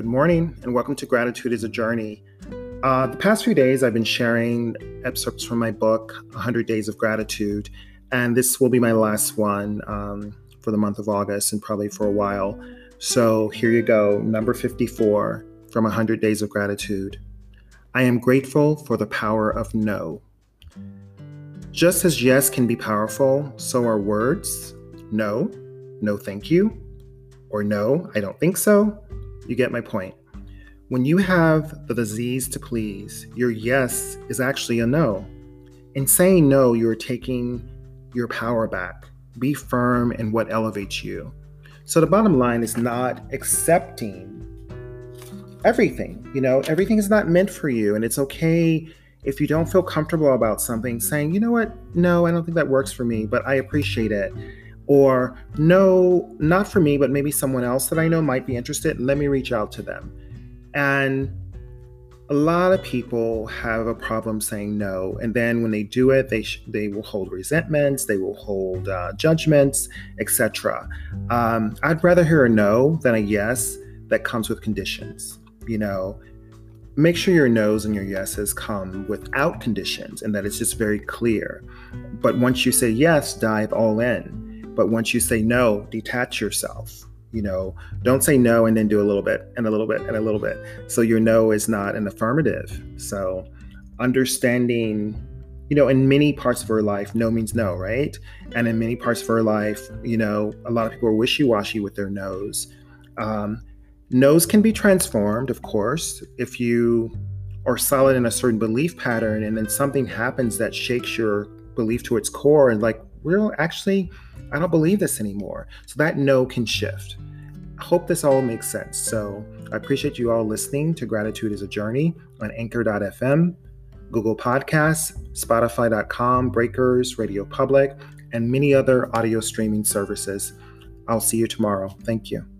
morning, and welcome to Gratitude is a Journey. Uh, the past few days, I've been sharing excerpts from my book, 100 Days of Gratitude, and this will be my last one um, for the month of August and probably for a while. So here you go, number 54 from 100 Days of Gratitude. I am grateful for the power of no. Just as yes can be powerful, so are words no, no thank you, or no, I don't think so. You get my point. When you have the disease to please, your yes is actually a no. In saying no, you're taking your power back. Be firm in what elevates you. So the bottom line is not accepting everything. You know, everything is not meant for you, and it's okay if you don't feel comfortable about something, saying, you know what, no, I don't think that works for me, but I appreciate it. Or, no, not for me, but maybe someone else that I know might be interested. Let me reach out to them. And a lot of people have a problem saying no, and then when they do it, they sh- they will hold resentments, they will hold uh, judgments, etc. Um, I'd rather hear a no than a yes that comes with conditions. You know, make sure your no's and your yeses come without conditions, and that it's just very clear. But once you say yes, dive all in. But once you say no, detach yourself you know? Don't say no and then do a little bit and a little bit and a little bit. So your no is not an affirmative. So understanding you know in many parts of our life no means no right? And in many parts of our life you know a lot of people are wishy-washy with their no's. Um, no's can be transformed of course if you are solid in a certain belief pattern and then something happens that shakes your belief to its core and like we're actually I don't believe this anymore. So that no can shift. I hope this all makes sense. So I appreciate you all listening to Gratitude is a Journey on anchor.fm, Google Podcasts, Spotify.com, Breakers, Radio Public, and many other audio streaming services. I'll see you tomorrow. Thank you.